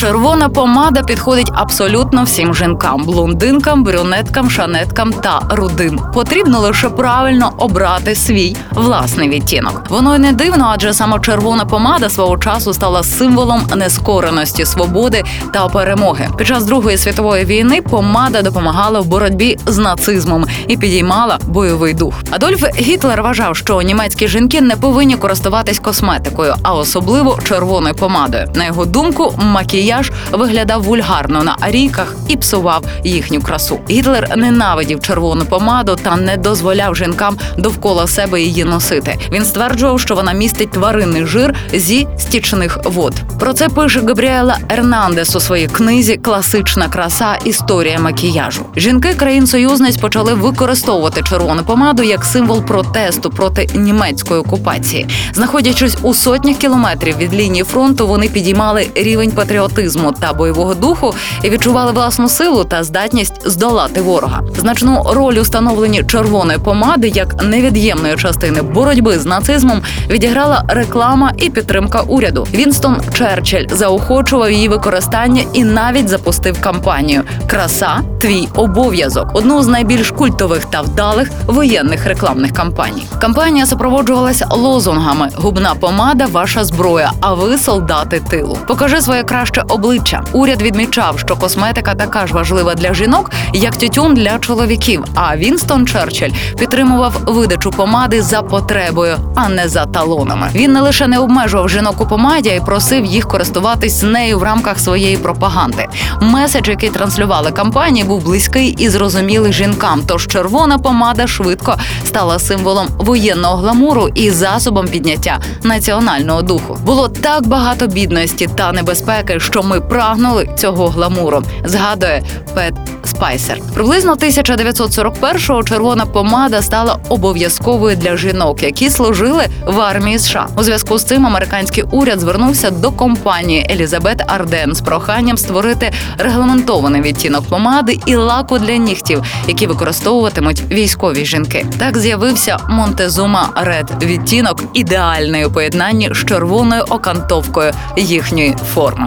Червона помада підходить абсолютно всім жінкам: блондинкам, брюнеткам, шанеткам та рудим. Потрібно лише правильно обрати свій власний відтінок. Воно й не дивно, адже саме червона помада свого часу стала символом нескореності, свободи та перемоги. Під час Другої світової війни помада допомагала в боротьбі з нацизмом і підіймала бойовий дух. Адольф Гітлер вважав, що німецькі жінки не повинні користуватись косметикою, а особливо червоною помадою. На його думку, макіяж виглядав вульгарно на арійках і псував їхню красу. Гітлер ненавидів червону помаду та не дозволяв жінкам довкола себе її носити. Він стверджував, що вона містить тваринний жир зі стічних вод. Про це пише Габріела Ернандес у своїй книзі Класична краса. Історія макіяжу. Жінки країн-союзниць почали використовувати червону помаду як символ протесту проти німецької окупації. Знаходячись у сотнях кілометрів від лінії фронту, вони підіймали рівень патріотизму та бойового духу і відчували власну силу та здатність здолати ворога. Значну роль у становленні червоної помади як невід'ємної частини боротьби з нацизмом відіграла реклама і підтримка уряду. Вінстон Черчилль заохочував її використання і навіть запустив кампанію Краса твій обов'язок одну з найбільш культових та вдалих воєнних рекламних кампаній. Кампанія супроводжувалася лозунгами: губна помада, ваша зброя. А ви солдати тилу. Покажи своє краще обличчя. Уряд відмічав, що косметика така ж важлива для жінок, як тютюн для чоловіків. А Вінстон Черчилль підтримував видачу помади за потребою, а не за талонами. Він не лише не обмежував жінок у помаді, а й просив їх користуватись нею в рамках своєї пропаганди. Меседж, який транслювали кампанії, був близький і зрозумілий жінкам. Тож червона помада швидко стала символом воєнного гламуру і засобом підняття національного духу. Було так багато бідності та небезпеки, що ми прагнули цього гламуру. Згадує Пет Спайсер. Приблизно 1941-го червона помада стала обов'язковою для жінок, які служили в армії США. У зв'язку з цим американський уряд звернувся до компанії Елізабет Арден з проханням створити регламентований відтінок помади і лаку для нігтів, які використовуватимуть військові жінки. Так з'явився Монтезума Ред відтінок ідеальний у поєднанні з червоною окантовкою їхньої форми.